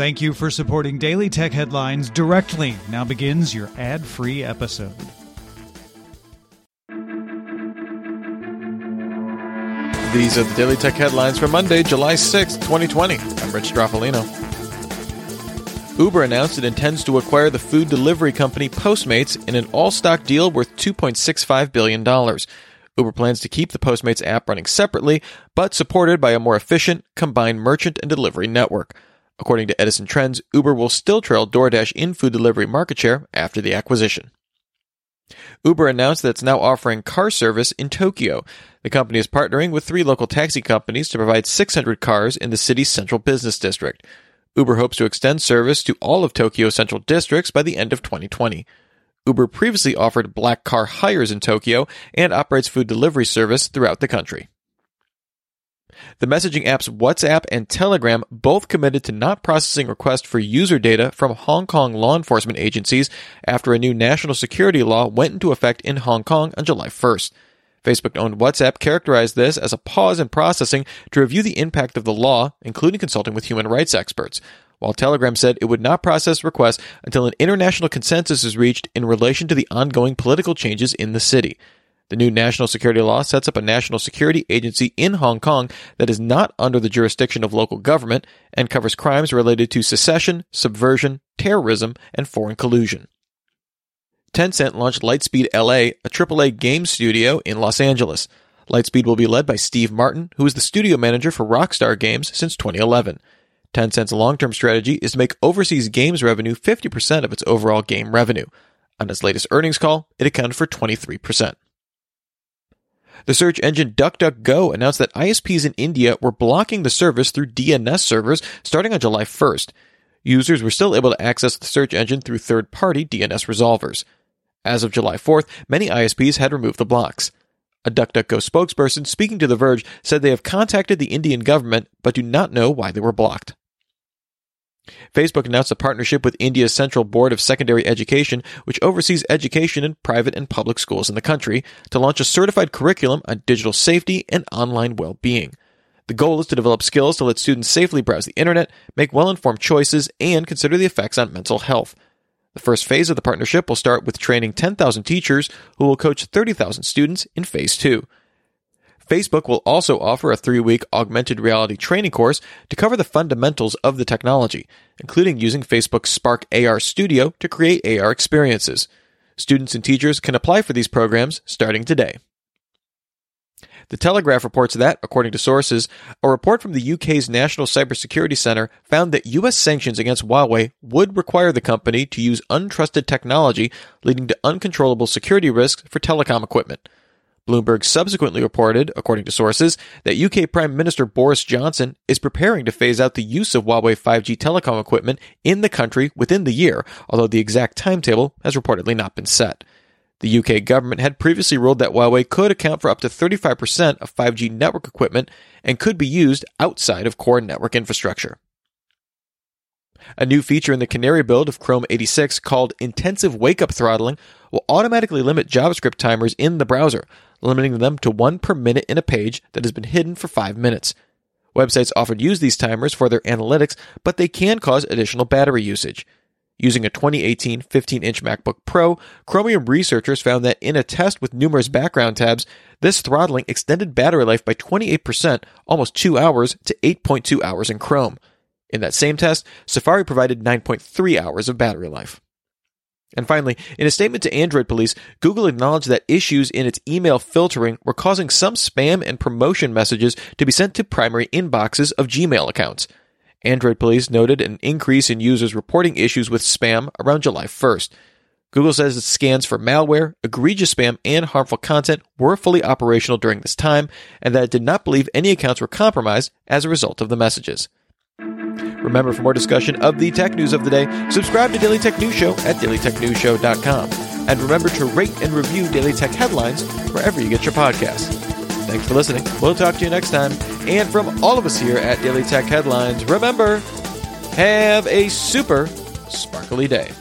Thank you for supporting Daily Tech Headlines directly. Now begins your ad free episode. These are the Daily Tech headlines for Monday, July 6, 2020. I'm Rich Stroffolino. Uber announced it intends to acquire the food delivery company Postmates in an all stock deal worth $2.65 billion. Uber plans to keep the Postmates app running separately, but supported by a more efficient, combined merchant and delivery network. According to Edison Trends, Uber will still trail DoorDash in food delivery market share after the acquisition. Uber announced that it's now offering car service in Tokyo. The company is partnering with three local taxi companies to provide 600 cars in the city's central business district. Uber hopes to extend service to all of Tokyo's central districts by the end of 2020. Uber previously offered black car hires in Tokyo and operates food delivery service throughout the country. The messaging apps WhatsApp and Telegram both committed to not processing requests for user data from Hong Kong law enforcement agencies after a new national security law went into effect in Hong Kong on July 1st. Facebook owned WhatsApp characterized this as a pause in processing to review the impact of the law, including consulting with human rights experts, while Telegram said it would not process requests until an international consensus is reached in relation to the ongoing political changes in the city. The new national security law sets up a national security agency in Hong Kong that is not under the jurisdiction of local government and covers crimes related to secession, subversion, terrorism, and foreign collusion. Tencent launched Lightspeed LA, a AAA game studio in Los Angeles. Lightspeed will be led by Steve Martin, who is the studio manager for Rockstar Games since 2011. Tencent's long term strategy is to make overseas games revenue 50% of its overall game revenue. On its latest earnings call, it accounted for 23%. The search engine DuckDuckGo announced that ISPs in India were blocking the service through DNS servers starting on July 1st. Users were still able to access the search engine through third party DNS resolvers. As of July 4th, many ISPs had removed the blocks. A DuckDuckGo spokesperson speaking to The Verge said they have contacted the Indian government but do not know why they were blocked. Facebook announced a partnership with India's Central Board of Secondary Education, which oversees education in private and public schools in the country, to launch a certified curriculum on digital safety and online well being. The goal is to develop skills to let students safely browse the internet, make well informed choices, and consider the effects on mental health. The first phase of the partnership will start with training 10,000 teachers who will coach 30,000 students in phase two. Facebook will also offer a three week augmented reality training course to cover the fundamentals of the technology, including using Facebook's Spark AR Studio to create AR experiences. Students and teachers can apply for these programs starting today. The Telegraph reports that, according to sources, a report from the UK's National Cybersecurity Centre found that US sanctions against Huawei would require the company to use untrusted technology, leading to uncontrollable security risks for telecom equipment. Bloomberg subsequently reported, according to sources, that UK Prime Minister Boris Johnson is preparing to phase out the use of Huawei 5G telecom equipment in the country within the year, although the exact timetable has reportedly not been set. The UK government had previously ruled that Huawei could account for up to 35% of 5G network equipment and could be used outside of core network infrastructure. A new feature in the Canary build of Chrome 86 called Intensive Wake Up Throttling will automatically limit JavaScript timers in the browser, limiting them to one per minute in a page that has been hidden for five minutes. Websites often use these timers for their analytics, but they can cause additional battery usage. Using a 2018 15 inch MacBook Pro, Chromium researchers found that in a test with numerous background tabs, this throttling extended battery life by 28%, almost 2 hours, to 8.2 hours in Chrome. In that same test, Safari provided 9.3 hours of battery life. And finally, in a statement to Android Police, Google acknowledged that issues in its email filtering were causing some spam and promotion messages to be sent to primary inboxes of Gmail accounts. Android Police noted an increase in users reporting issues with spam around July 1st. Google says its scans for malware, egregious spam, and harmful content were fully operational during this time, and that it did not believe any accounts were compromised as a result of the messages. Remember, for more discussion of the tech news of the day, subscribe to Daily Tech News Show at dailytechnewsshow.com. And remember to rate and review Daily Tech headlines wherever you get your podcasts. Thanks for listening. We'll talk to you next time. And from all of us here at Daily Tech Headlines, remember, have a super sparkly day.